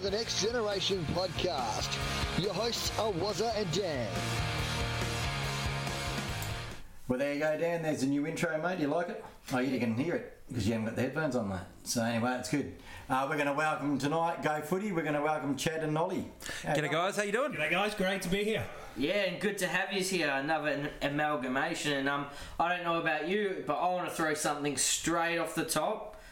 Welcome to the Next Generation podcast. Your hosts are Wazza and Dan. Well, there you go, Dan. There's a new intro, mate. You like it? Oh, you can hear it because you haven't got the headphones on, mate. So anyway, it's good. Uh, we're going to welcome tonight Go Footy. We're going to welcome Chad and Nolly. G'day guys, how you doing? G'day guys, great to be here. Yeah, and good to have you here. Another an- amalgamation, and um, I don't know about you, but I want to throw something straight off the top.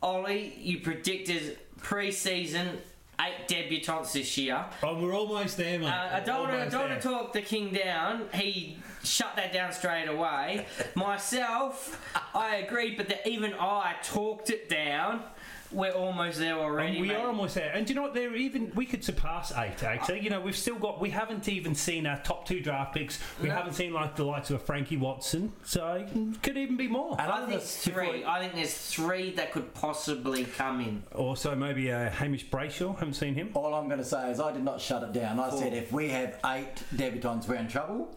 Ollie, you predicted pre-season eight debutants this year. Oh, we're almost there, mate. Uh, I don't want to Almost don't want to talk the king down. He shut that down straight away. Myself, I agreed, but the, even I talked it down. We're almost there already. And we mate. are almost there, and do you know what? There even we could surpass eight. Actually, you know, we've still got. We haven't even seen our top two draft picks. We No. haven't seen like the likes of a Frankie Watson, so it could even be more. And I other think than- three. I think there's three that could possibly come in. Also, maybe uh, Hamish Brayshaw. Haven't seen him. All I'm going to say is I did not shut it down. I said if we have eight debutants, we're in trouble.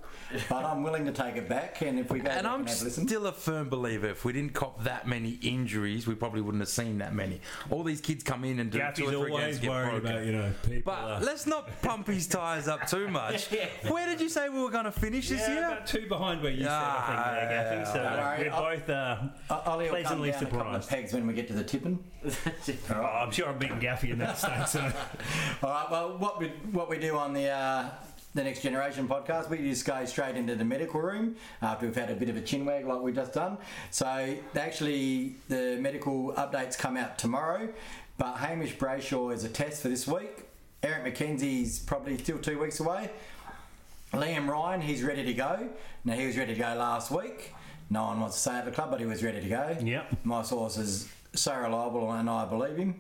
But I'm willing to take it back, and if we go And I'm and have a listen, still a firm believer. If we didn't cop that many injuries, we probably wouldn't have seen that many. All these kids come in and do two or three games always get worried broken. about you know people. But uh, let's not pump his tyres up too much. Where did you say we were going to finish this year? about two behind where you said. I think Ah, there, Gaffy. So Don't we're I'll- both. Uh, I- Ollie will come pleasantly down a of surprised. pegs when we get to the tipping. oh, I'm sure I'm beating Gaffy in that state. So All right. Well, what we what we do on the uh, the next generation podcast, we just go straight into the medical room after we've had a bit of a chin wag like we've just done. So actually, the medical updates come out tomorrow, but Hamish Brayshaw is a test for this week. Eric McKenzie's probably still two weeks away. Liam Ryan, he's ready to go. Now he was ready to go last week. No one wants to say at the club, but he was ready to go. Yep. My source is so reliable, and I believe him.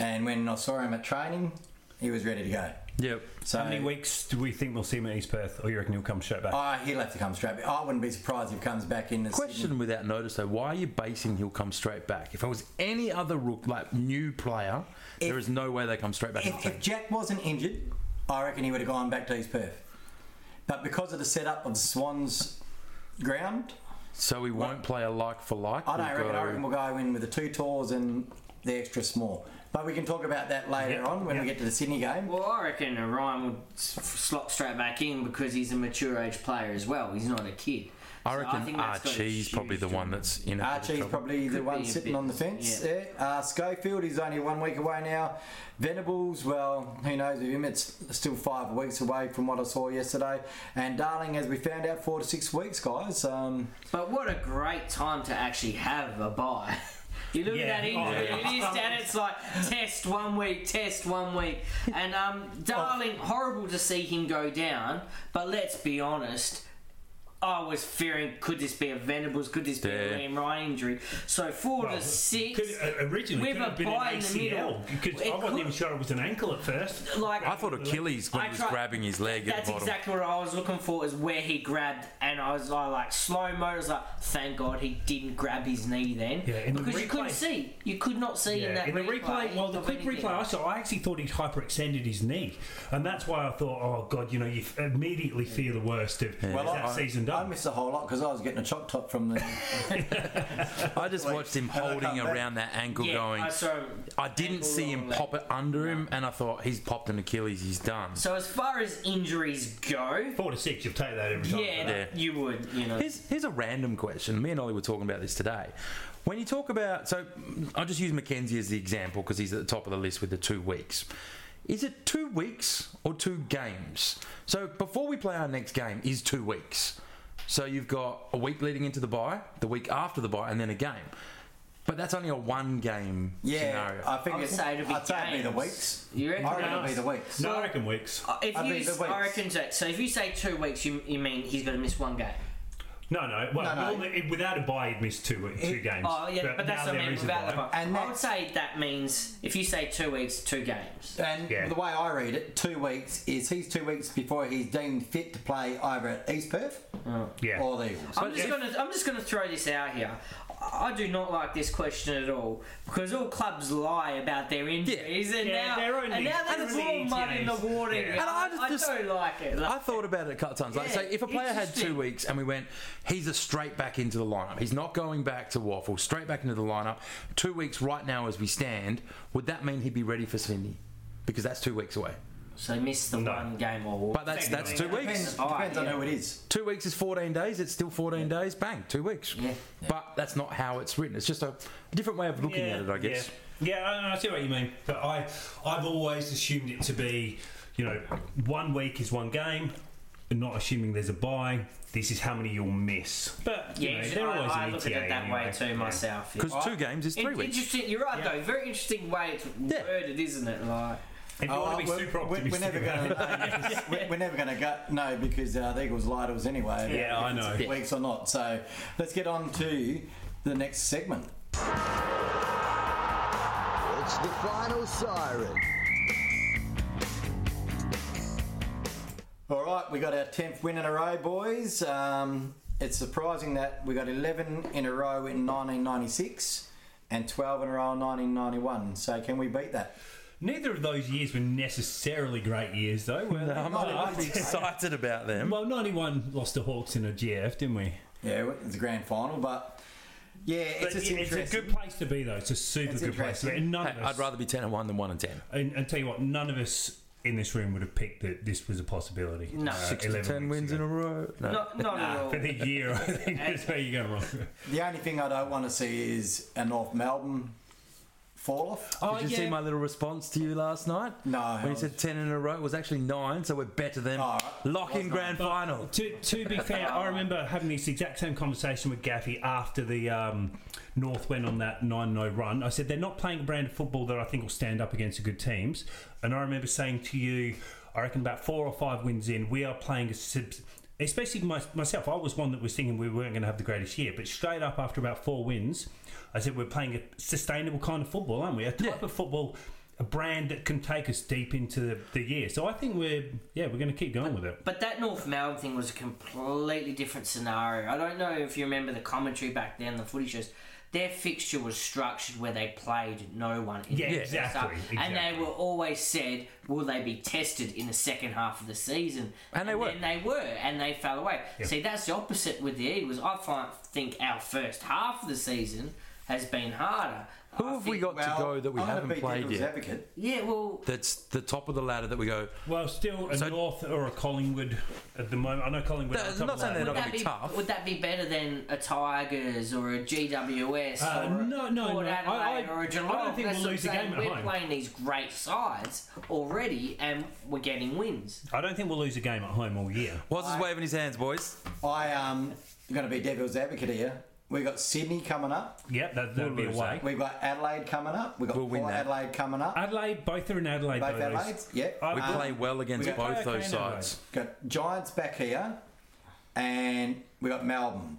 And when I saw him at training, he was ready to go. Yep. So how many weeks do we think we'll see him at East Perth, or you reckon he'll come straight back? Oh, he'll have to come straight. back. I wouldn't be surprised if he comes back in Question without notice though: Why are you basing he'll come straight back? If it was any other rook, like new player, there is no way they come straight back. If, if Jack wasn't injured, I reckon he would have gone back to East Perth. But because of the setup of the Swans ground, so we won't play a like for like. I don't We'll reckon. go- I reckon we'll go in with the two tours and the extra small. But we can talk about that later Yeah, on when we get to the Sydney game. Well, I reckon Ryan would slot straight back in because he's a mature age player as well. He's not a kid. I So reckon think that's got a Archie's probably the one that's in. a bit Archie's trouble. probably the Could one sitting bit- on the fence yeah. there. Uh, Schofield is only one week away now. Venables, well, who knows with him? It's still five weeks away from what I saw yesterday. And Darling, as we found out, four to six weeks, guys. Um, But what a great time to actually have a buy. You look at that injury, Oh, yeah. it is, and it's like test one week, test one week, and um, darling, horrible to see him go down. But let's be honest, I was fearing could this be a Venables, could this be Yeah. a Liam Ryan injury? So four Well, to six. Could, uh, originally, with a have been buy an in the middle. because I wasn't could- even sure it was an ankle at first. like I thought Achilles when I he was tried- grabbing his leg at That's the exactly what I was looking for. Is where he grabbed, and I was like, like slow mo. I was like, thank God he didn't grab his knee then, Yeah, in the because you couldn't see. You could not see in that in the replay. replay, well, the quick anything. replay I saw, I actually thought he'd hyperextended his knee, and that's why I thought, oh god, you know, you immediately fear the worst of is well, that I, season I done. missed a whole lot because I was getting a choc top from the. I just watched him holding around that ankle, Yeah, going. I saw. I didn't ankle see him or leg. pop it under him, and I thought he's popped an Achilles, he's done. So as far as injuries go, Four to six, you'll take that every time. yeah, Yeah. you would. You know, Here's, here's a random question. Me and Ollie were talking about this today. When you talk about, so I'll just use McKenzie as the example because he's at the top of the list with the two weeks. Is it two weeks or two games? So before we play our next game is two weeks. So you've got a week leading into the bye, the week after the bye, and then a game. But that's only a one game Yeah, scenario. I think I would it's, say it'd be I'd say it'd be the weeks. You reckon? I reckon it'll be the weeks. No, I reckon weeks. Uh, if I you, mean, I reckon so. So if you say two weeks, you, you mean he's going to miss one game? No, no. Well, No, no. normally, without a bye, he'd miss two weeks, two games. Oh yeah, but, that's now what I there mean. is a Without the bye. bye. And I that- would say that means if you say two weeks, two games. And Yeah. the way I read it, two weeks is he's two weeks before he's deemed fit to play either at East Perth oh. Yeah. or the Eagles. I'm just if- gonna I'm just gonna throw this out here. I do not like this question at all because all clubs lie about their injuries and Yeah, now they're only- and now they're there's only more mud in the water. Yeah. And I I, just- I don't like it. Like, I thought about it a couple of times. Like, Yeah, say, if a player had two weeks and we went, he's a straight back into the lineup. He's not going back to WAFL. Straight back into the lineup. Two weeks right now as we stand. Would that mean he'd be ready for Sydney? because that's two weeks away. So miss the No. one game or But that's that's two Technically, weeks. Depends, Oh, depends on who it is. Two weeks is 14 days. It's still 14 days. Bang, two weeks. Yeah. But that's not how it's written. It's just a, a different way of looking at it, I guess. Yeah, yeah I, I see what you mean. But I, I've always assumed it to be, you know, one week is one game, not assuming there's a bye. This is how many you'll miss. But you Yeah, know, they're always I, I an look at it that anyway. way too Yeah. myself. yeah. Because two games is three In- weeks. Interesting. You're right Yeah. though. Very interesting way it's Yeah. worded, isn't it? Like. If you want to be we're, super we're- we're never going it. to we're, we're never going to go no because uh, the Eagles lie to us anyway. Yeah, I if it's know. Weeks or not. So let's get on to the next segment. It's the final siren. All right, we got our tenth win in a row, boys. Um, it's surprising that we got eleven in a row in 1996 and 12 in a row in 1991. So can we beat that? Neither of those years were necessarily great years, though. Were they? I'm Not not excited about them. Well, 91 lost to Hawks in a GF, didn't we? Yeah, it's a grand final, but yeah, it's But just it's a good place to be, though. It's a super It's good place to be. And none Hey, of us, I'd rather be 10 and 1 than 1 and 10. and, and tell you what, none of us in this room would have picked that this was a possibility. No. Uh, Six to 11 10 wins ago. in a row. No. Not, not at all. For the year, I think that's where you go wrong. The only thing I don't want to see is a North Melbourne fall off. Oh, Did you see my little response to you last night? No, When you said 10 in a row, it was actually 9, so we're better than Oh, lock in grand But final. To, to be fair, I remember having this exact same conversation with Gaffy after the um, North went on that 9 0 run. I said they're not playing a brand of football that I think will stand up against the good teams. And I remember saying to you, I reckon about four or five wins in, we are playing a. Subs- Especially my, myself, I was one that was thinking we weren't going to have the greatest year, but straight up after about four wins, I said we're playing a sustainable kind of football, aren't we? A type Yeah. of football, a brand that can take us deep into the, the year. So I think we're yeah we're going to keep going with it. But that North Melbourne thing was a completely different scenario. I don't know if you remember the commentary back then, the footy shows. Their fixture was structured where they played no one. In Yeah, the exactly, stuff. And they were always said, will they be tested in the second half of the season? And they were. then they were, and they fell away. See, that's the opposite with the Eagles. I find, think our first half of the season has been harder. Who have we think- got to go that we I'm gonna haven't be played devil's yet? Advocate. Yeah, well, That's the top of the ladder that we go. Well, still a So- North or a Collingwood at the moment. I know Collingwood. No, are on top I'm not of saying they're would not that gonna be be tough. would that be better than a Tigers or a GWS Uh, or a no, no, Port no. I- Adelaide I- or I a Geelong? I don't think That's we'll what lose I'm a saying. game at We're home. playing these great sides already, and we're getting wins. I don't think we'll lose a game at home all year. Waz is waving his hands, boys. I am going to be devil's advocate here. We got Sydney coming up. Yep, that, that'll We'll be lose, away. We've got Adelaide coming up. We've got We'll win Port that. Adelaide coming up. Adelaide, both are in Adelaide. Both though, those- yep. We Um, play well against we got- both Okay, those sides. got Giants back here, and we got Melbourne.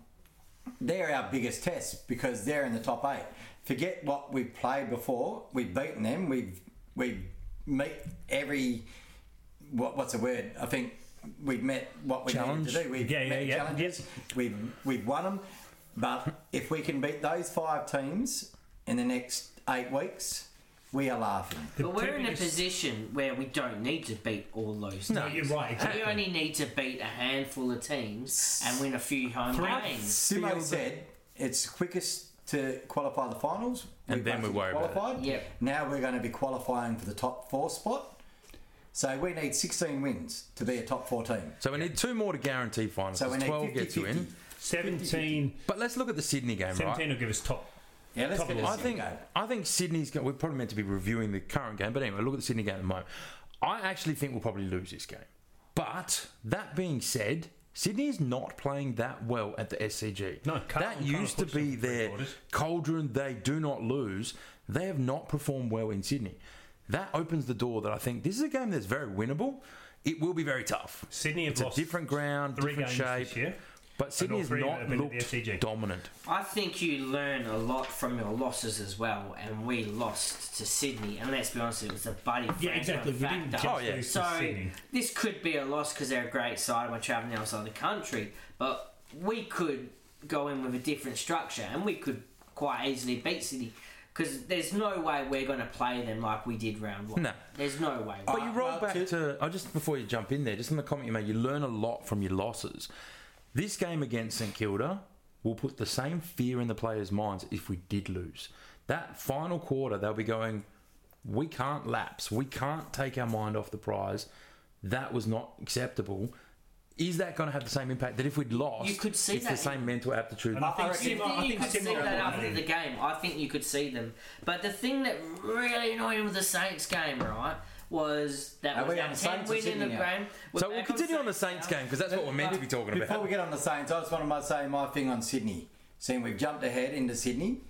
They're our biggest test because they're in the top eight. Forget what we've played before. We've beaten them. We've we meet every what, what's the word? I think we've met what we Challenge? needed to do. We've Yeah, yeah, met yeah. challenges. We've we've won them. But if we can beat those five teams in the next eight weeks, we are laughing. The but we're two in a position where we don't need to beat all those. teams. No, you're right. Exactly. We only need to beat a handful of teams and win a few home Three- games. Simo said it's quickest to qualify the finals. And We've then we basically worry about it. Yep. Now we're going to be qualifying for the top four spot. So we need 16 wins to be a top four team. So we need two more to guarantee finals. So we need 12 50, gets you in. 17, But let's look at the Sydney game, 17 right? will give us top. Yeah, let's Top get I think go. I think Sydney's. Go- we're probably meant to be reviewing the current game, but anyway, look at the Sydney game at the moment. I actually think we'll probably lose this game. But that being said, Sydney is not playing that well at the SCG. No, Carlton that used to be their quarters. cauldron. They do not lose. They have not performed well in Sydney. That opens the door that I think this is a game that's very winnable. It will be very tough. Sydney have It's a lost different ground, three different games shape. This year. But Sydney all has not have been at the looked dominant. I think you learn a lot from your losses as well, and we lost to Sydney. And let's be honest, it was a Buddy Yeah, exactly. We didn't factor. just Oh, yeah. So to this could be a loss because they're a great side. We're travelling outside of the country, but we could go in with a different structure, and we could quite easily beat Sydney. Because there's no way we're going to play them like we did round one. No. There's no way. But you roll well, back to- to, oh, just before you jump in there, just on the comment you made, you learn a lot from your losses. This game against St Kilda will put the same fear in the players' minds if we did lose. That final quarter, they'll be going, we can't lapse. We can't take our mind off the prize. That was not acceptable. Is that going to have the same impact that if we'd lost, You could see it's that the same in- mental aptitude? And I think, I Sim- think I you think could see similar that after the game. I think you could see them. But the thing that really annoyed me with the Saints game, right, was that Are was we on that the 10 Saints or win in the Sydney now? game. We're so we'll back on continue on the Saints now. game because that's what we're meant to be talking about. Before about. we get on the Saints, I just want to say my thing on Sydney. Seeing we've jumped ahead into Sydney.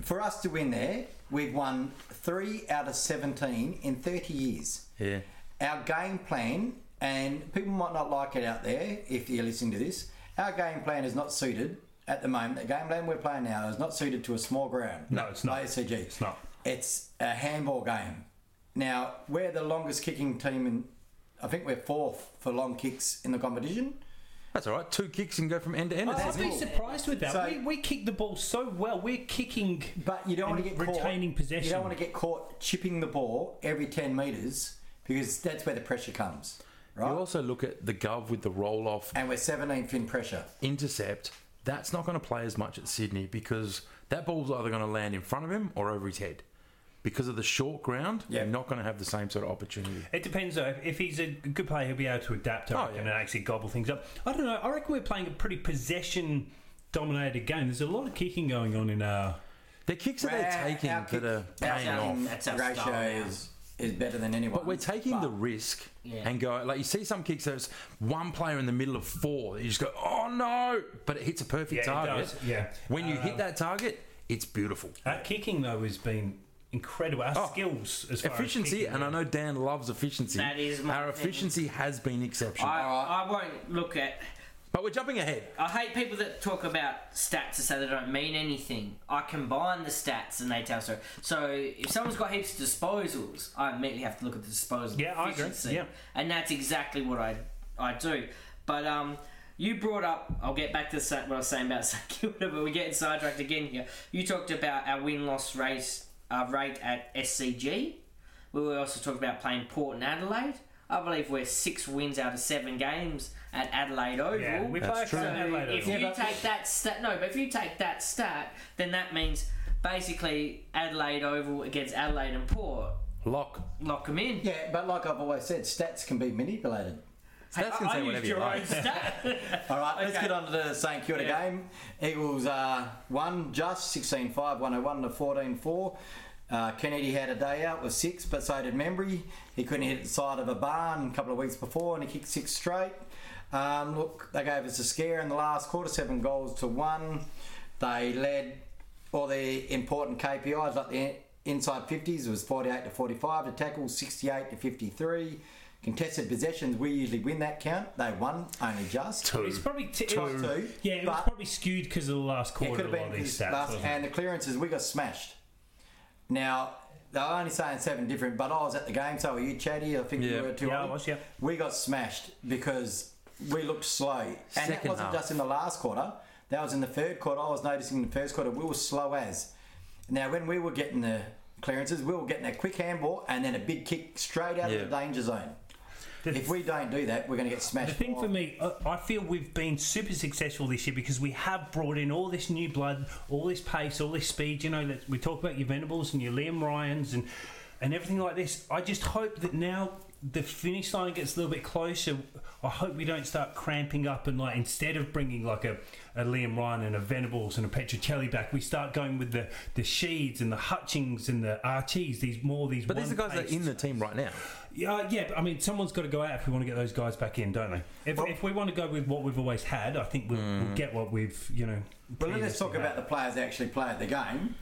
For us to win there, we've won three out of 17 in 30 years. Yeah. Our game plan, and people might not like it out there if you're listening to this, our game plan is not suited at the moment. The game plan we're playing now is not suited to a small ground. No, it's not. Like SCG. It's not. It's a handball game. Now, we're the longest kicking team in, I think we're fourth for long kicks in the competition. That's all right. Two kicks and go from end to end. I'd That's be it. surprised with that. So- we, we kick the ball so well. We're kicking, But you don't want to get retaining caught, possession. You don't want to get caught chipping the ball every 10 metres because that's where the pressure comes. You also look at the Gov with the roll off and we're 17th in pressure. intercept. That's not going to play as much at Sydney because that ball's either going to land in front of him or over his head. Because of the short ground, Yeah. you're not going to have the same sort of opportunity. It depends though. If he's a good player, he'll be able to adapt I Oh, reckon, yeah. and actually gobble things up. I don't know. I reckon we're playing a pretty possession dominated game. There's a lot of kicking going on in our. The kicks that they're taking our that kick- are paying kicking off. That's our ratio style is, is better than anyone. But we're taking the risk Yeah. and go like you see some kicks. There's one player in the middle of four. You just go, oh no! But it hits a perfect Yeah, it target. does, yeah. When you hit Um, that target, it's beautiful. That kicking though has been incredible. Our Oh, skills as far Efficiency, as and I know Dan loves efficiency. That is my Our thing. efficiency has been exceptional. I, I won't look at. but we're jumping ahead. I hate people that talk about stats to say they don't mean anything. I combine the stats and they tell so. So if someone's got heaps of disposals, I immediately have to look at the disposal Yeah, I agree. efficiency. Yeah. and that's exactly what I I do. But um, you brought up. I'll get back to what I was saying about St Kilda, but we're getting sidetracked again here. You talked about our win loss race uh, rate at SCG. We were also talking about playing Port and Adelaide. I believe we're six wins out of seven games at Adelaide Oval. Yeah, we That's play true. so So Adelaide if you but- take that stat, no, but if you take that stat, then that means basically Adelaide Oval against Adelaide and Port Lock. lock them in. Yeah, but like I've always said, stats can be manipulated. Stats can I, say I whatever you your like. own stat. All right, let's get on to the St Kilda Yeah. game. Eagles uh, 1, just 16 5, 101 to 14 4. Uh, Kennedy had a day out with six, but so did Membrey. He couldn't hit the side of a barn a couple of weeks before, and he kicked six straight. Um, look, they gave us a scare in the last quarter, seven goals to one. They led all the important KPIs, like the inside 50s was 48 to 45, to tackles 68 to 53. Contested possessions, we usually win that count. They won only just. Two. It's probably t- Two. it was- Yeah, it was probably skewed because of the last It quarter. could have been of these stats. last, and the clearances we got smashed. Now they're only saying seven different, but I was at the game, so were you, Chatty? I think Yeah. you were too. Yeah, I Ollie. was, yeah. We got smashed because we looked slow, and that Second wasn't half. just in the last quarter. That was in the third quarter. I was noticing in the first quarter we were slow as. Now when we were getting the clearances, we were getting a quick handball and then a big kick straight out Yeah. of the danger zone. The- If we don't do that, we're going to get smashed. The thing for me, uh, I feel we've been super successful this year because we have brought in all this new blood, all this pace, all this speed. You know, that we talk about your Venables and your Liam Ryans and and everything like this. I just hope that now the finish line gets a little bit closer. I hope we don't start cramping up and like instead of bringing like a, a Liam Ryan and a Venables and a Petruccelle back, we start going with the the Sheeds and the Hutchings and the Archies. These more these. But these are guys that are in the team right now. Yeah, yeah, but I mean, someone's got to go out if we want to get those guys back in, don't they? If, if we want to go with what we've always had, I think we'll, we'll hmm. get what we've, you know. Well, let's talk previously about had. the players that actually played the game.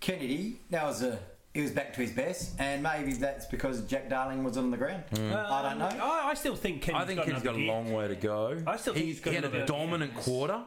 Kennedy, that was a he was back to his best, and maybe that's because Jack Darling was on the ground. Hmm. I don't um, know. I, I still think Kenny's I think got he's got a gear. long way to go. I still think he, he's got he had another- a dominant quarter,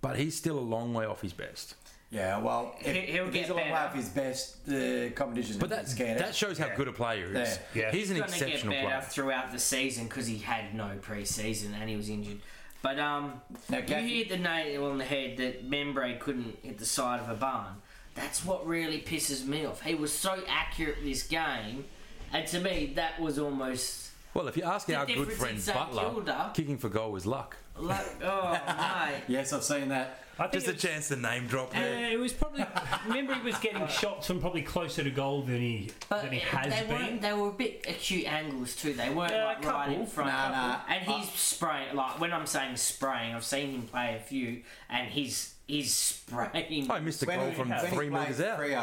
but he's still a long way off his best. Yeah, well, if, He- he'll if he's get a long way better. off his best, the competition. But that, that shows how good a player he is. Yeah. Yeah. He's an He's going to get exceptional better player. throughout the season because he had no pre-season and he was injured. But um, Now, you hit the nail on the head that Membrey couldn't hit the side of a barn. That's what really pisses me off. He was so accurate this game, and to me, that was almost Well, if you ask The our good difference friend Butler, Kilda- kicking for goal was luck. Like, oh, mate. Yes, I've seen that. I think Just a it was- chance to name drop Uh, there. it was probably. remember, he was getting shots from probably closer to goal than he But than he has they been. weren't. They were a bit acute angles too. They weren't Yeah, a like right in front. Nah, nah. And he's spraying. Like when I'm saying spraying, I've seen him play a few, and he's he's spraying. I missed a goal he- from when three he played metres out. Freo Yeah,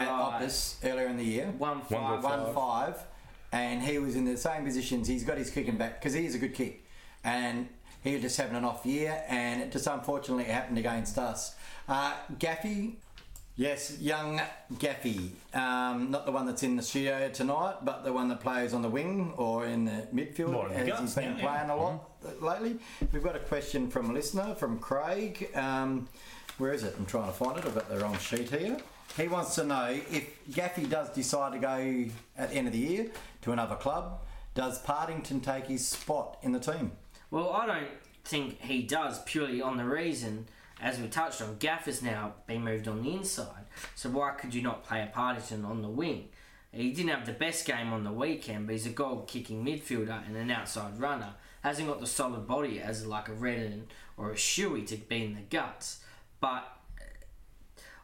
at right. Optus earlier in the year. one One five. goal one five, and he was in the same positions. He's got his kicking back because he is a good kick, and he was just having an off year, and it just unfortunately happened against us. Uh, Gaffy, yes, young Gaffy, um, not the one that's in the studio tonight, but the one that plays on the wing or in the midfield, More as he's been yeah. playing a lot lately. We've got a question from a listener from Craig. Um, where is it? I'm trying to find it. I've got the wrong sheet here. He wants to know if Gaffy does decide to go at the end of the year to another club, does Partington take his spot in the team? Well, I don't think he does purely on the reason, as we touched on, Gaff has now been moved on the inside. So why could you not play a Partington on the wing? He didn't have the best game on the weekend, but he's a goal kicking midfielder and an outside runner. Hasn't got the solid body as like a Redden or a Shuey to be in the guts. But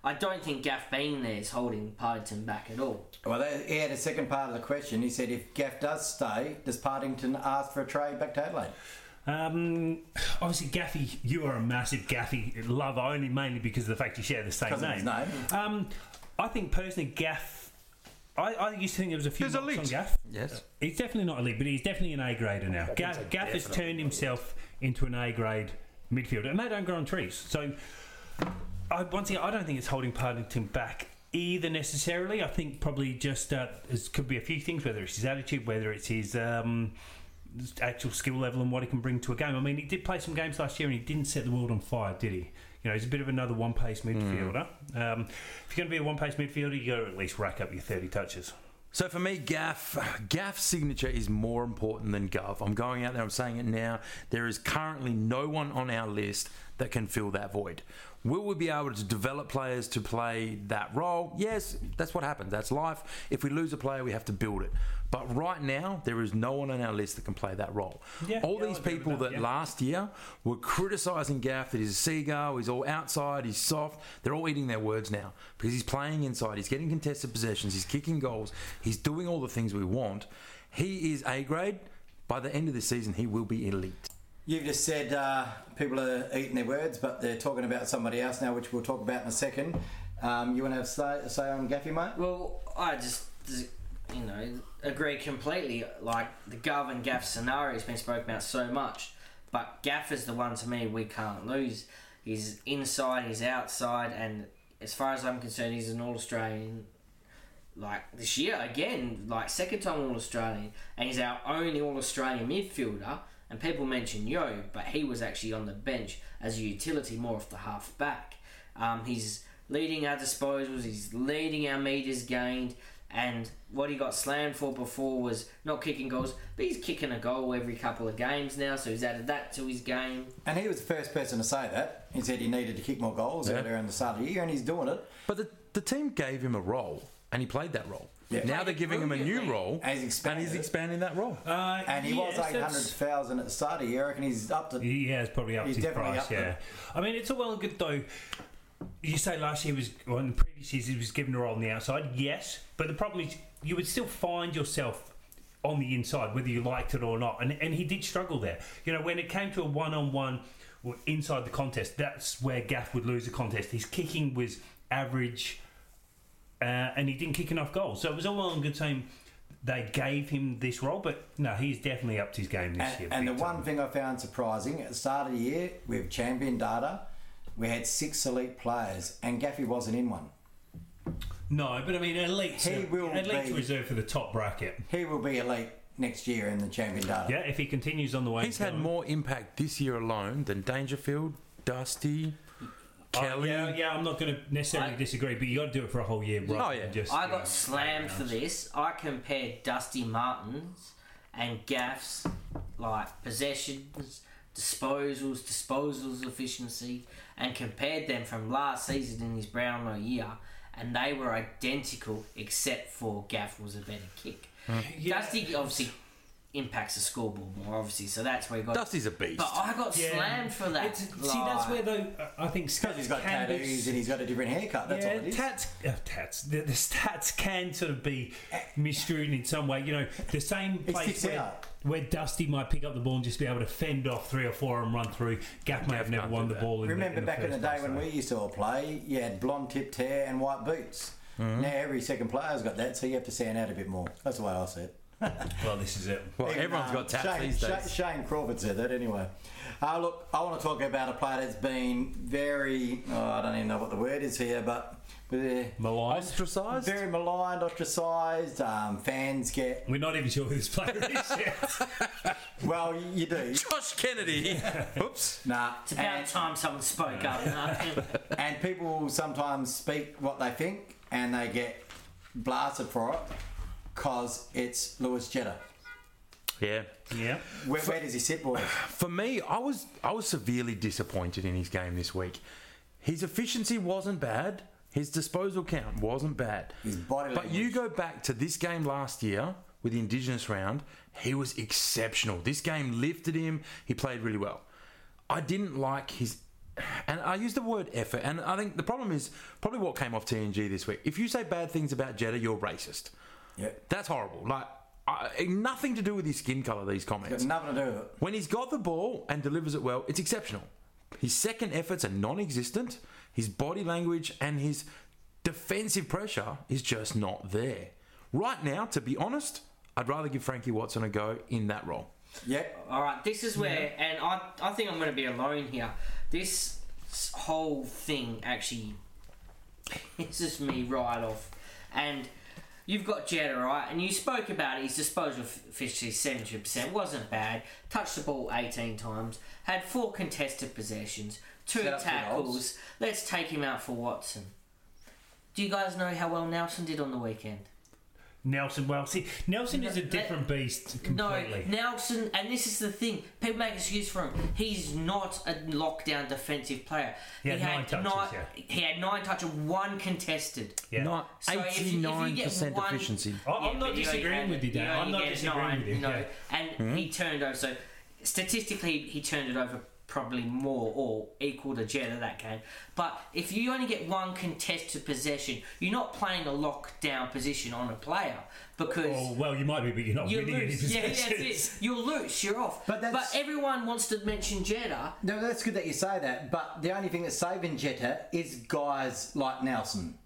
I don't think Gaff being there is holding Partington back at all. Well, he had a second part of the question. He said if Gaff does stay, does Partington ask for a trade back to Adelaide? Um, obviously, Gaffy, you are a massive Gaffy lover, only mainly because of the fact you share the same name. name. Um, I think personally, Gaff. I, I used to think there was a few He's knocks on. Gaff. Yes. He's definitely not elite, but he's definitely an A grader now. Gaff, Gaff has turned himself into an A grade midfielder, and they don't grow on trees. So, I, once again, I don't think it's holding Partington back either necessarily. I think probably just uh, it could be a few things, whether it's his attitude, whether it's his. Um, actual skill level and what he can bring to a game. I mean, he did play some games last year and he didn't set the world on fire, did he? You know, he's a bit of another one-pace midfielder. Um, if you're going to be a one-pace midfielder, you got to at least rack up your 30 touches. So for me, Gaff, Gaff's signature is more important than Gov. I'm going out there, I'm saying it now. There is currently no one on our list that can fill that void. Will we be able to develop players to play that role? Yes, that's what happens. That's life. If we lose a player, we have to build it. But right now, there is no one on our list that can play that role. Yeah, all yeah, these I'll agree with people that, that yeah. last year were criticising Gaff that he's a seagull, he's all outside, he's soft. They're all eating their words now because he's playing inside, he's getting contested possessions, he's kicking goals, he's doing all the things we want. He is A grade. By the end of the season, he will be elite. You've just said uh, people are eating their words, but they're talking about somebody else now, which we'll talk about in a second. Um, you want to have say, say on Gaffy, mate? Well, I just, you know, agree completely. Like the Gov and Gaff scenario has been spoken about so much, but Gaff is the one to me we can't lose. He's inside, he's outside, and as far as I'm concerned, he's an All Australian. Like this year again, like second time All Australian, and he's our only All Australian midfielder. And people mention Yeo, but he was actually on the bench as a utility, more off the half back. Um, he's leading our disposals, he's leading our meters gained, and what he got slammed for before was not kicking goals, but he's kicking a goal every couple of games now, so he's added that to his game. And he was the first person to say that. He said he needed to kick more goals Yeah. earlier in the start of the year, and he's doing it. But the, the team gave him a role, and he played that role. Yeah. Now they're giving him a new role, And he's and he's expanding that role. Uh, And he was yes, eight that's- hundred thousand at the start of the year. I reckon he's up to. He has probably upped He's his definitely price, up yeah. there. I mean, it's all well and good though. You say last year was, well, in the previous years, he was given a role on the outside, yes, but the problem is you would still find yourself on the inside, whether you liked it or not. And, and he did struggle there. You know, when it came to a one on one inside the contest, that's where Gaff would lose the contest. His kicking was average, uh, and he didn't kick enough goals. So it was all well and good saying they gave him this role, but no, he's definitely upped his game this And, year. and the big one thing I found surprising at the start of the year, with champion data, we had six elite players, and Gaffy wasn't in one. No, but I mean, elite. He will elites be- reserved for the top bracket. He will be elite next year in the champion data. Yeah, if he continues on the way He's had going. more impact this year alone than Dangerfield, Dusty, Oh, Kelly. yeah, yeah, I'm not going to necessarily I- disagree, but you got to do it for a whole year. rather Oh, yeah. than Just, I you know, got slammed for this. I compared Dusty Martin's and Gaff's like possessions, disposals, disposals efficiency, and compared them from last season in his Brownlow year, and they were identical except for Gaff was a better kick. Yeah. Dusty obviously impacts the scoreboard more, obviously. So that's where he got. Dusty's a beast. But I got Yeah. slammed for that. It's- see, that's where though I think Because he's got can be- tattoos and he's got a different haircut. That's yeah, all it is. tats, uh, tats. The, the stats can sort of be misconstrued in some way. You know, the same It place sticks where, out. Where Dusty might pick up the ball and just be able to fend off three or four and run through. Gaff may have never won the that. ball. In Remember the, in back in the day place, when though. we used to all play, you had blonde tipped hair and white boots. Mm-hmm. Now every second player's got that, so you have to stand out a bit more. That's the way I see it. Well, this is it. well, Even, everyone's um, got tats Shane, these days. Shane Crawford said that anyway. Uh, look, I want to talk about a player that's been very, oh, I don't even know what the word is here, but Maligned. Ostracised? very maligned, ostracised. Um, fans get, We're not even sure who this player is yet. well, you do. Josh Kennedy. Oops. Nah, It's about and, time someone spoke up. and people sometimes speak what they think and they get blasted for it because it's Lewis Jetta. Yeah. yeah. Where, where does he sit, boys? For me, I was I was severely disappointed in his game this week. His efficiency wasn't bad. His disposal count wasn't bad. His body But you go back to this game last year with the Indigenous round, he was exceptional. This game lifted him. He played really well. I didn't like his. And I use the word effort, and I think the problem is probably what came off TNG this week. If you say bad things about Jetta, you're racist. Yep. That's horrible. Like, I, nothing to do with his skin colour, these comments. Got nothing to do with it. When he's got the ball and delivers it well, it's exceptional. His second efforts are non existent. His body language and his defensive pressure is just not there. Right now, to be honest, I'd rather give Frankie Watson a go in that role. Yep. All right, this is where, and I, I think I'm going to be alone here. This whole thing actually pisses me right off. And you've got Jetta, right? And you spoke about it. His disposal efficiency, 70%, wasn't bad. Touched the ball 18 times. Had four contested possessions, two Set tackles. Let's take him out for Watson. Do you guys know how well Nelson did on the weekend? Nelson, well, see, Nelson is a different beast completely. No, Nelson, and this is the thing. People make excuse for him. He's not a lockdown defensive player. He had nine touches, nine, yeah. He had nine touches, one contested. yeah. Not So if you- if you get 89% one- efficiency. I- I'm Yeah, not disagreeing with you, Dan. you I'm not disagreeing nine, with you. No, yeah. and Hmm? he turned over. So statistically, he turned it over probably more or equal to Jetta that game. But if you only get one contested possession, you're not playing a lockdown position on a player because. Oh, well, you might be, but you're not You winning any lose. Yeah, that's possessions. it. You'll lose. You're off. But But, everyone wants to mention Jetta. No, that's good that you say that. But the only thing that's saving Jetta is guys like Nelson.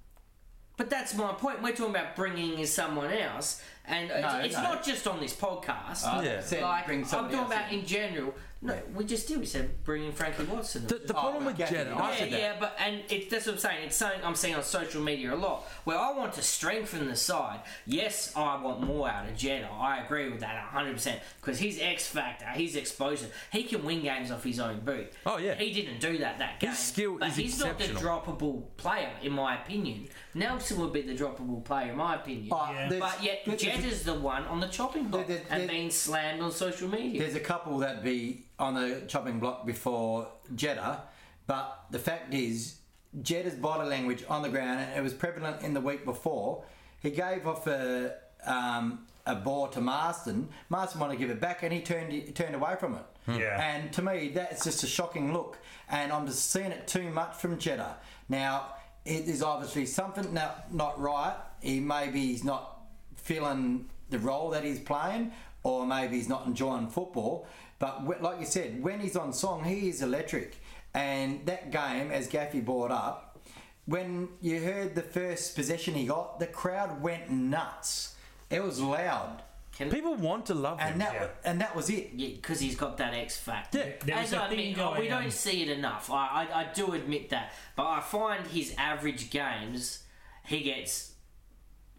But that's my point. We're talking about bringing in someone else, and it's, No, it's no. not just on this podcast. I Yeah. said Like bring I'm talking else about in. in general. No, we just did. We said bringing Frankie Watson. The, the Oh, problem with Gaffney. Jetta, I yeah, said that. yeah, but and it, that's what I'm saying. It's something I'm seeing on social media a lot. Where I want to strengthen the side. Yes, I want more out of Jetta. I agree with that 100 percent because his X factor, his exposure, he can win games off his own boot. Oh, yeah. he didn't do that that game. His skill but is he's not the exceptional. droppable player in my opinion. Nelson would be the droppable player in my opinion. Oh, Yeah. there's- But yet, there's- Jetta's the one on the chopping block There- there- and there- being slammed on social media. There's a couple that be on the chopping block before Jetta, but the fact is, Jetta's body language on the ground, and it was prevalent in the week before. He gave off a um, a ball to Masten. Masten wanted to give it back, and he turned he turned away from it. Yeah. And to me, that's just a shocking look, and I'm just seeing it too much from Jetta. Now, it is obviously something not not right. He maybe he's not feeling the role that he's playing, or maybe he's not enjoying football. But like you said, when he's on song, he is electric. And that game, as Gaffy brought up, when you heard the first possession he got, the crowd went nuts. It was loud, Can, People want to love him. and that Yeah. and that was it. because he's got that X factor. Yeah, there As a I thing admit, going we don't see it enough. I, I, I do admit that, but I find his average games he gets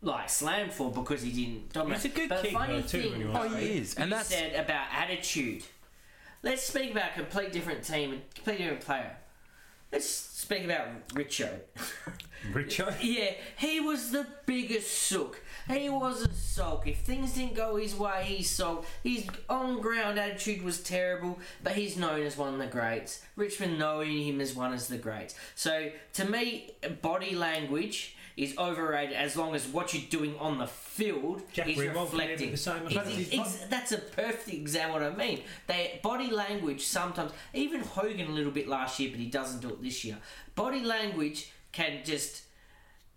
like slammed for because he didn't dominate. He's a good but kicker, funny too, thing, when you Oh, he is, and you that's said about attitude. Let's speak about a complete different team, a complete different player. Let's speak about Richo. Richo? Yeah, he was the biggest sook. He was a sulk. If things didn't go his way, he sulked. His on ground attitude was terrible, but he's known as one of the greats. Richmond knowing him as one of the greats. So to me, body language, is overrated as long as what you're doing on the field Jack is Riewoldt reflecting. the same, I Ex- think. ex- that's a perfect example of what I mean. They body language sometimes, even Hogan a little bit last year, but he doesn't do it this year. Body language can just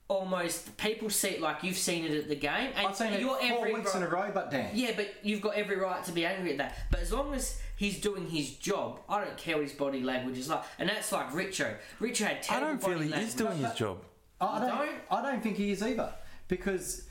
almost people see it like you've seen it at the game, and I've seen it you're four every weeks in a row, but Dan. yeah, but you've got every right to be angry at that. But as long as he's doing his job, I don't care what his body language is like. And that's like Richo. Richo had I don't feel body he language. is doing his job. I don't, don't? I don't think he is either because.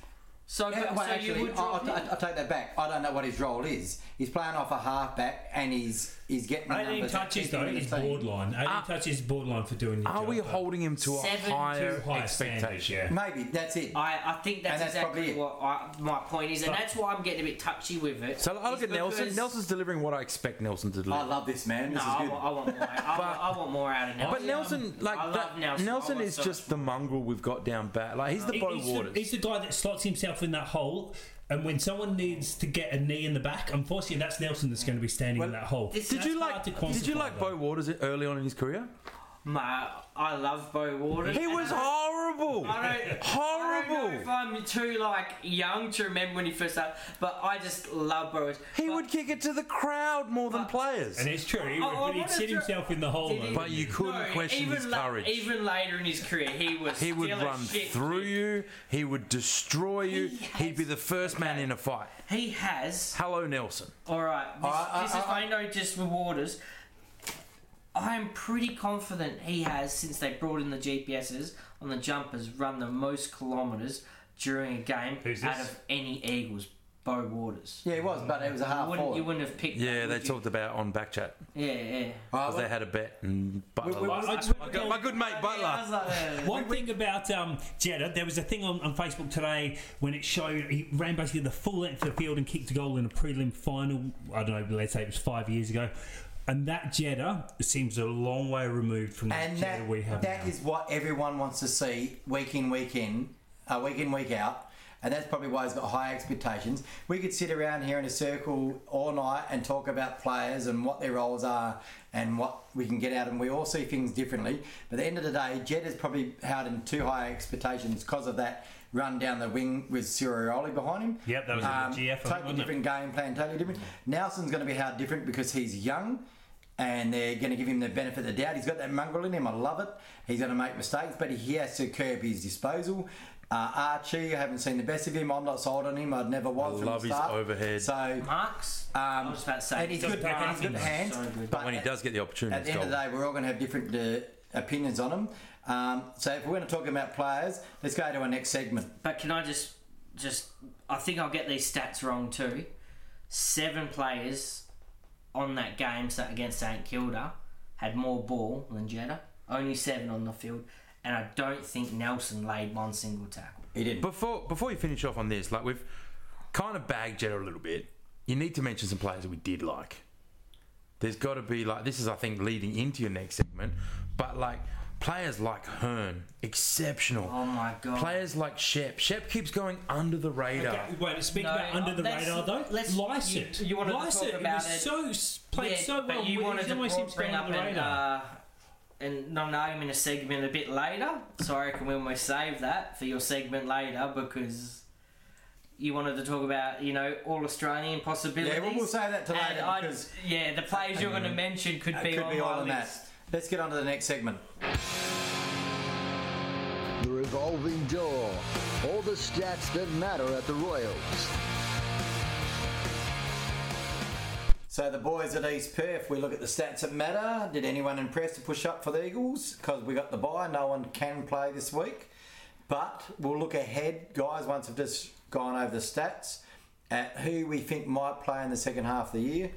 So, Yeah, but, well, so actually, I, drop I, him? I, I take that back. I don't know what his role is. He's playing off a halfback and he's he's getting the 18 numbers touches keep though him is the team. borderline. 18 ah. touches is borderline for doing your Are job. we though. holding him to a Seven higher Too high standards, expectation? yeah. Maybe that's it. I, I think that's, And that's exactly probably it. what I, my point is, and But- that's why I'm getting a bit touchy with it. So I look is at Nelson. because- Nelson's delivering what I expect Nelson to deliver. I love this man. No, This I, is good. want- I want more. I, want- I want more out of Nelson. But Nelson, like I love that, Nelson. Nelson, I want is so just the mongrel we've got down bad. Like he's the He- Beau he's, Waters. the, he's the guy that slots himself in that hole, and when someone needs to get a knee in the back, unfortunately, that's Nelson that's going to be standing in that hole. this- did you like? Did you like. Beau Waters early on in his career? Ma, I love Beau Waters. He was I- horrible. I don't, I don't know Horrible. if I'm too like young to remember when he first started, but I just love Beau. Waters. He But- would kick it to the crowd more than players. And it's true, he, Oh, I but he'd wanna sit himself in the hole. He- though. But you couldn't question even his la- courage. even later in his career, he was. he would run shit through kid. you. He would destroy you. He He'd be the first man in a fight. He has. Hello, Nelson. All right. This, I- I- this is I- I know just for Waters. I'm pretty confident he has, since they brought in the GPSs on the jumpers, run the most kilometres during a game Who's out this? of any Eagles. Beau Waters. yeah, he was, but it was a You half wouldn't, you wouldn't have picked. Yeah, that, they would you? talked about on backchat Yeah, yeah. Right, because they had a bet and Butler. we- lost. I just my, good, my good mate I Butler. was like, uh, One thing about um, Jetta, there was a thing on, on Facebook today when it showed he ran basically the full length of the field and kicked a goal in a prelim final. I don't know, let's say it was five years ago. And that Jetta seems a long way removed from the and Jetta that, we have that now. is what everyone wants to see week in, week in, uh, week in, week out. And that's probably why he's got high expectations. We could sit around here in a circle all night and talk about players and what their roles are and what we can get out of them. We all see things differently. But at the end of the day, Jed is probably held in too high expectations because of that run down the wing with Sirioli behind him. Yep, that was a GF, Totally wasn't it? different game plan, totally different. Nelson's going to be held different because he's young and they're going to give him the benefit of the doubt. He's got that mongrel in him. I love it. He's going to make mistakes, but he has to curb his disposal. Uh, Archie, I haven't seen the best of him. I'm not sold on him. I never was. I from love the his start. overhead. So, Marks. I um, was about to say. and he's just good, and he's good hands. so good. But when he does get the opportunity, at the it's end of the day, we're all going to have different uh, opinions on him. Um, so, if we're going to talk about players, let's go to our next segment. But can I just, just, I think I'll get these stats wrong too. Seven players on that game against St Kilda had more ball than Jetta. Only seven on the field, and I don't think Nelson laid one single tackle. He didn't. Before before you finish off on this, like we've kind of bagged Jetta a little bit. You need to mention some players that we did like. There's got to be like this is I think leading into your next segment, but like players like Hurn, exceptional. Oh my god! Players like Shep. Shep keeps going under the radar. Okay, wait, speak No, about under the let's- radar though. let's- Lycett. you- you wanted to talk about it was so played Yeah, so well. but you wanted to always seems to bring up under the an, radar. uh, and not name in a segment a bit later. So I reckon when we save that for your segment later because. You wanted to talk about, you know, all Australian possibilities. Yeah, we'll- we'll save that to later because- yeah, the players you're going to mention could be could on be all my in that. Let's get on to the next segment. The revolving door. All the stats that matter at the Royals. So the boys at East Perth, we look at the stats that matter. Did anyone impress to push up for the Eagles? Because we got the bye, no one can play this week. But we'll look ahead, guys, once we've just gone over the stats, at who we think might play in the second half of the year.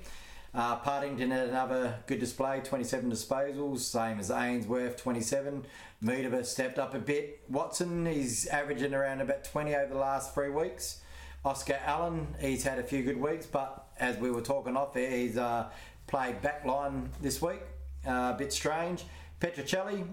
Uh, Partington had another good display, 27 disposals, same as Ainsworth, 27. Moodaba stepped up a bit. Watson, he's averaging around about 20 over the last three weeks. Oscar Allen, he's had a few good weeks, but as we were talking off there, he's uh, played backline this week. Uh, a bit strange. Petruccelle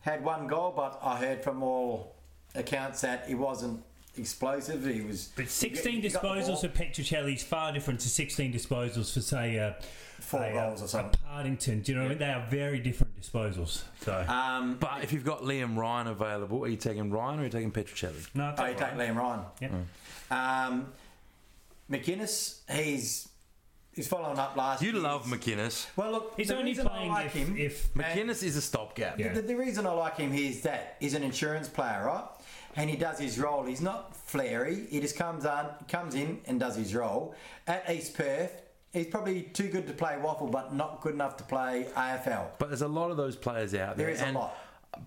had one goal, but I heard from all accounts that he wasn't explosive. He was. But 16 he got the disposals for Petruccelle is far different to 16 disposals for, say, uh, Four a, goals or a something. Partington. Do you know what I mean? They are very different disposals. So, Um, But if you've got Liam Ryan available, are you taking Ryan or are you taking Petruccelle? no, I'll oh, take take Ryan. Liam Ryan. Yeah. Um, McInnes, he's he's following up last. You year's- love McInnes. Well, look, He's the only reason I playing like if, him. if McInnes is a stopgap. Yeah. The, the reason I like him is that he's an insurance player, right? And he does his role. He's not flary. He just comes on, comes in and does his role. At East Perth, he's probably too good to play WAFL, but not good enough to play AFL. But there's a lot of those players out there. There is a lot.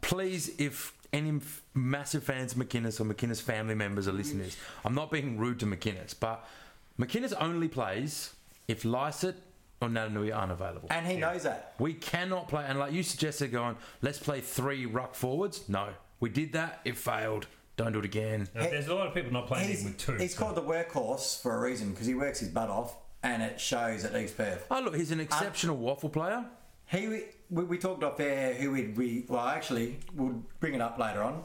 Please, if any massive fans of McInnes or McInnes family members are listening to this, I'm not being rude to McInnes, but McInnes only plays if Lycett or Naitanui aren't available. And he knows that. We cannot play, and like you suggested, going, let's play three ruck forwards. No, we did that. It failed. Don't do it again. Uh, there's a lot of people not playing He's, him with two. he's so- called the workhorse for a reason because he works his butt off, and it shows at East Perth. Oh look, he's an exceptional WAFL player. He, we, we talked off air who we'd we well actually we'll bring it up later on.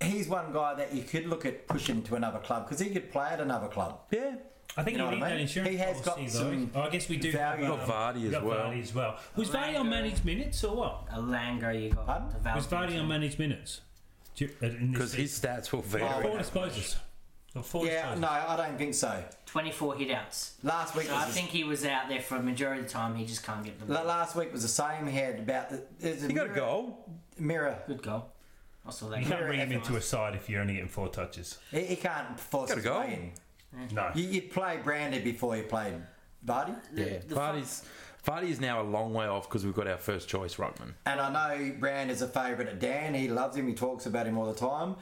He's one guy that you could look at pushing to another club because he could play at another club. Yeah. I think You know you need what I that mean? insurance He has got policy, some. Oh, I guess we do. value. have, Got Vardy as got well. Vardy as well. Was Vardy on managed minutes or what? A Lango you got. Pardon? developed Was Vardy on managed minutes? Uh, because his stats will vary. Oh, four disposals. Or four Yeah, disposals. no, I don't think so. 24 hitouts. Last week So was I the- think he was out there for a majority of the time. He just can't get the la- ball. last week was the same. He had about the. There's a He got a mirror- goal. Mirror. Good goal. I saw that. You can't Very bring him into a side if you're only getting four touches. He, he can't force Got a his goal. way in. No. You, you play Brander before you played Vardy. Yeah, the fu- Vardy's, Vardy is now a long way off because we've got our first choice ruckman. And I know Brand is a favourite of Dan. He loves him. He talks about him all the time.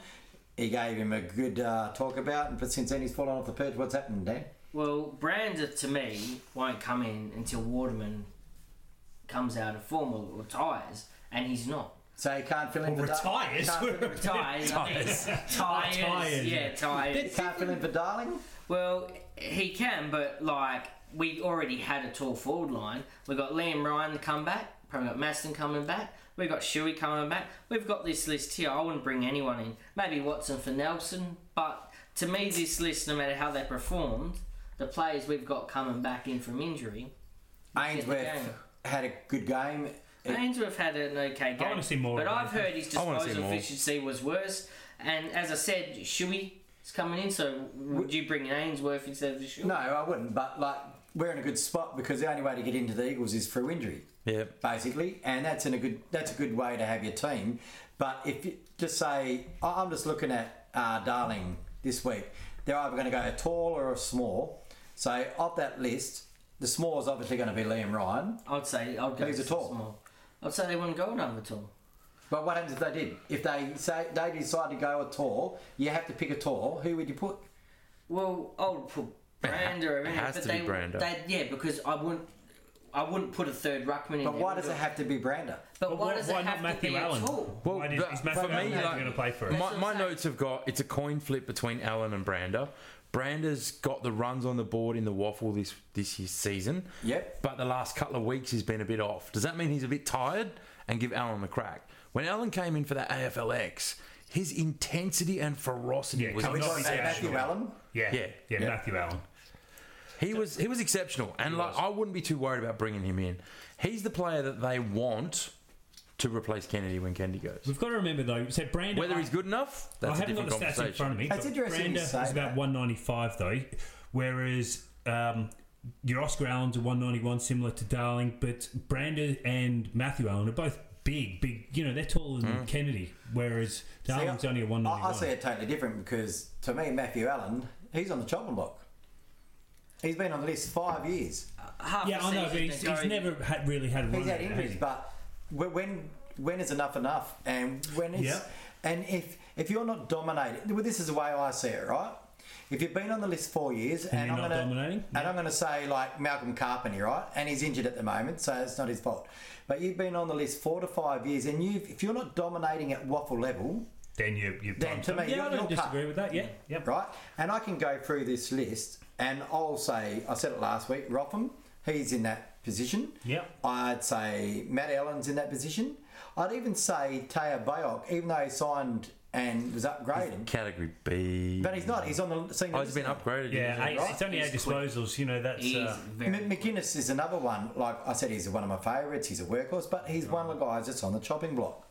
He gave him a good uh, talk about, and but since then he's fallen off the perch. What's happened, Dan? Well, Brander to me won't come in until Waterman comes out of form or retires, and he's not. So he can't fill in Or for Dar- retires. Can't, fill- Retires. Tyres. tires. Tyres. Yeah, tires. can't fill in for Darling. Well, he can, but like we already had a tall forward line. We got Liam Ryan to come back. Probably got Masten coming back. We've got Shuey coming back. We've got this list here. I wouldn't bring anyone in. Maybe Watson for Nelson, but to me, this list, no matter how they performed, the players we've got coming back in from injury. Ainsworth had a good game. Ainsworth had an okay game. I wanna see more But I've heard his I wanna see disposal efficiency was worse. And as I said, Shuey is coming in. So would you bring in Ainsworth instead of Shuey? No, I wouldn't. But like we're in a good spot because the only way to get into the Eagles is through injury. Yeah. basically, and that's in a good that's a good way to have your team. But if you just say, I- I'm just looking at uh, Darling this week, they're either going to go a tall or a small. So of that list, the small is obviously going to be Liam Ryan. I'd say I'd go Who's a s- tall? small. I'd say they wouldn't go another tall. But what happens if they did? If they say they decide to go a tall, you have to pick a tall. Who would you put? Well, I would put Brander It has but to be they, Brander. They, yeah, because I wouldn't. I wouldn't put a third ruckman in. But there, why does it have to be Brander? But Well, why why- does why it not have Matthew to be Allen? a tall? Well, Why did, but is for Matthew me, Allen like- going to play for us? That's My, my notes have got it's a coin flip between Allen and Brander. Brander's got the runs on the board in the WAFL this this year's season. Yep. But the last couple of weeks he's been a bit off. Does that mean he's a bit tired? And give Allen a crack. When Allen came in for that AFLX, his intensity and ferocity Yeah, was coming We off say. Matthew Allen. Yeah, Yeah. yeah, Yeah. Matthew Allen. He was he was exceptional, and like I wouldn't be too worried about bringing him in. He's the player that they want to replace Kennedy when Kennedy goes. We've got to remember though. So Brandon, Whether he's good enough, I that's a haven't got the stats in front of me. It's but interesting you Brander is about that. 195 though, whereas um, your Oscar Allen's a 191, similar to Darling. But Brander and Matthew Allen are both big, big. You know, they're taller than mm. Kennedy, whereas Darling's See, only a 191. I see it totally different because to me, Matthew Allen, he's on the chopping block. He's been on the list five years. Half yeah, a I know, but he's, he's never had, really had a. He's had injuries, has he? but when when is enough enough? And when is Yeah. and if if you're not dominating, well, this is the way I see it, right? If you've been on the list four years and, you're I'm not gonna dominating? and I'm going to say like Malcolm Carpenter, right? And he's injured at the moment, so it's not his fault. But you've been on the list four to five years, and you if you're not dominating at WAFL level, then you you Then to me, yeah, you're- I don't disagree cut. with that. Yeah, mm-hmm. yep. right? And I can go through this list, and I'll say I said it last week. Rotham, he's in that position. Yep. I'd say Matt Allen's in that position. I'd even say Taya Bayok, even though he signed and was upgraded. Category B. But he's not. He's on the senior. Oh, he's been upgraded. Yeah, eight, right? it's only eight He's quick. disposals. You know, that's. He's Uh. M- McGuinness is another one. Like I said, he's one of my favourites. He's a workhorse, but he's one of the guys that's on the chopping block.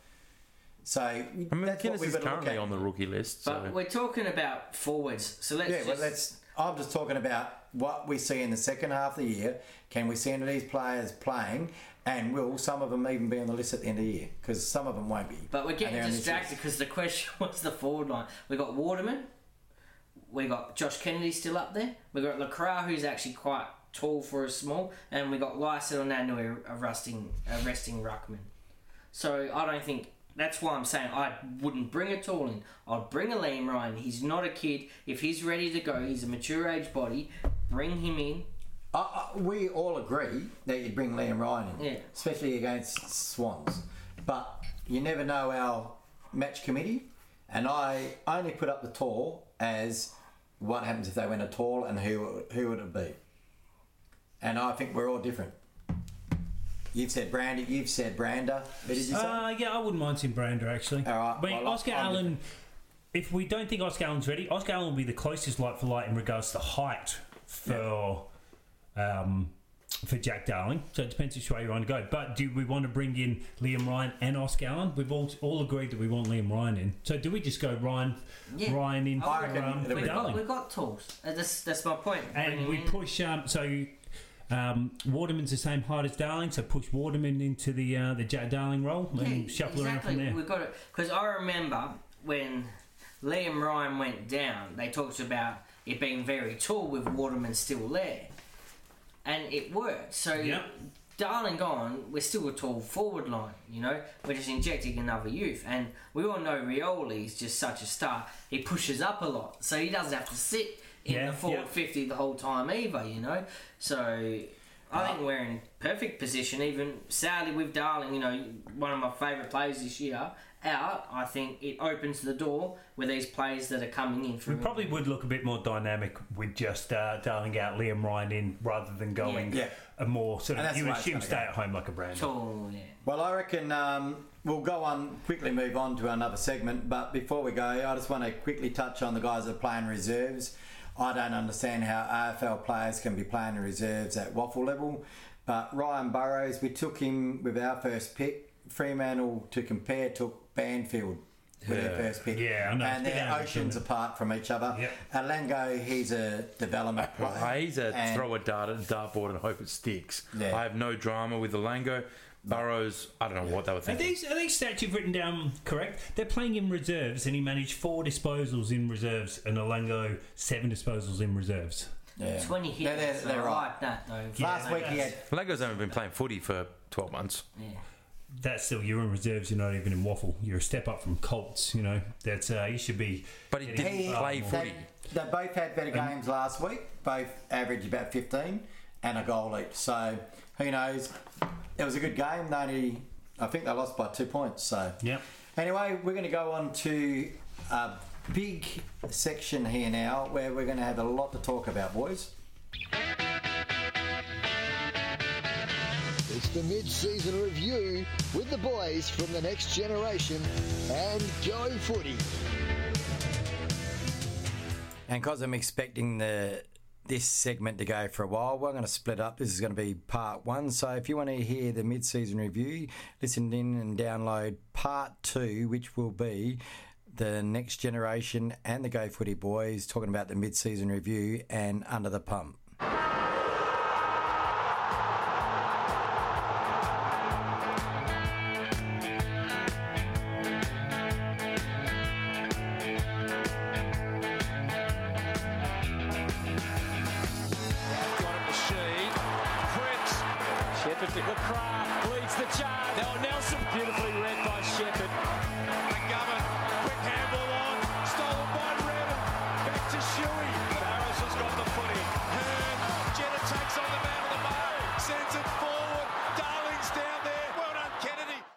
So I mean, that's McInnes is got to look currently on the rookie list. So. But we're talking about forwards, so let's Yeah, just. well, let's. I'm just talking about what we see in the second half of the year. Can we see any of these players playing? And will some of them even be on the list at the end of the year? Because some of them won't be. But we're getting they're on this distracted because the question was the forward line. We got Waterman, we got Josh Kennedy still up there, we got Lacroix who's actually quite tall for a small, and we got Lysel Nanui a resting a resting ruckman. So I don't think that's why I'm saying I wouldn't bring a tall in. I'd bring a Liam Ryan. He's not a kid. If he's ready to go, he's a mature age body. Bring him in. We all agree that you bring Liam Ryan in, Yeah. especially against Swans. But you never know our match committee, and I only put up the tall as what happens if they win a tall and who who would it be. And I think we're all different. You've said Brandy, you've said Brander. Did you say? uh, yeah, I wouldn't mind seeing Brander actually. All right, well, Oscar I'm Allen. If we don't think Oscar Allen's ready, Oscar Allen will be the closest light for light in regards to height for um, for Jack Darling. So it depends which way you want to go. But do we want to bring in Liam Ryan and Oscar Allen? We've all all agreed that we want Liam Ryan in. So do we just go Ryan Yeah. Ryan in I for um, We've got, Darling? we've got tools. Uh, That's that's my point. and we in. push um, so um, Waterman's the same height as Darling, so push Waterman into the uh, the Jack Darling role and Yeah, shuffle around exactly. from there. We've got it because I remember when Liam Ryan went down, they talked about it being very tall with Waterman still there, and it worked. So Yep. Darling gone, we're still a tall forward line. You know, we're just injecting another youth, and we all know Rioli's just such a star. He pushes up a lot, so he doesn't have to sit in Yeah, the forward yep. fifty the whole time either. You know, so. I think we're in perfect position. Even sadly with Darling, you know, one of my favourite players this year out. I think it opens the door with these players that are coming in. We From probably would look a bit more dynamic with just uh, Darling out, Liam Ryan in, rather than going Yeah. a more sort And of that's you the assume stay at home like a brand. tall. Yeah. Well, I reckon um, we'll go on quickly, move on to another segment. But before we go, I just want to quickly touch on the guys that are playing reserves. I don't understand how AFL players can be playing in reserves at WAFL level. But Ryan Burrows, we took him with our first pick. Fremantle, to compare, took Banfield with their Yeah. first pick. Yeah, I know, And they're out oceans apart from each other. Yep. Alango, he's a development player. He's a And- throw a dart at a dartboard and hope it sticks. Yeah. I have no drama with the Lango. Burrows, I don't know what they were Are thinking. these, are these stats you've written down correct? They're playing in reserves, and he managed four disposals in reserves, and Alango seven disposals in reserves. Yeah. Twenty hits. They're, they're, they're I right. like that. Last Yeah, week he had Lango's only been playing footy for 12 months. Yeah. That's still you're in reserves. You're not even in WAFL. You're a step up from Colts. You know that's uh, you should be. But he getting didn't far play more. footy. They, they both had better games last week. Both averaged about 15 and a goal each. So who knows? It was a good game. They only, I think they lost by two points. So Yep. anyway, we're going to go on to a big section here now where we're going to have a lot to talk about, boys. It's the mid-season review with the boys from the next generation and Go Footy. And because I'm expecting the this segment to go for a while, we're going to split up. This is going to be part one. So if you want to hear the mid-season review, listen in and download part two, which will be the next generation and the Go Footy boys talking about the mid-season review and under the pump.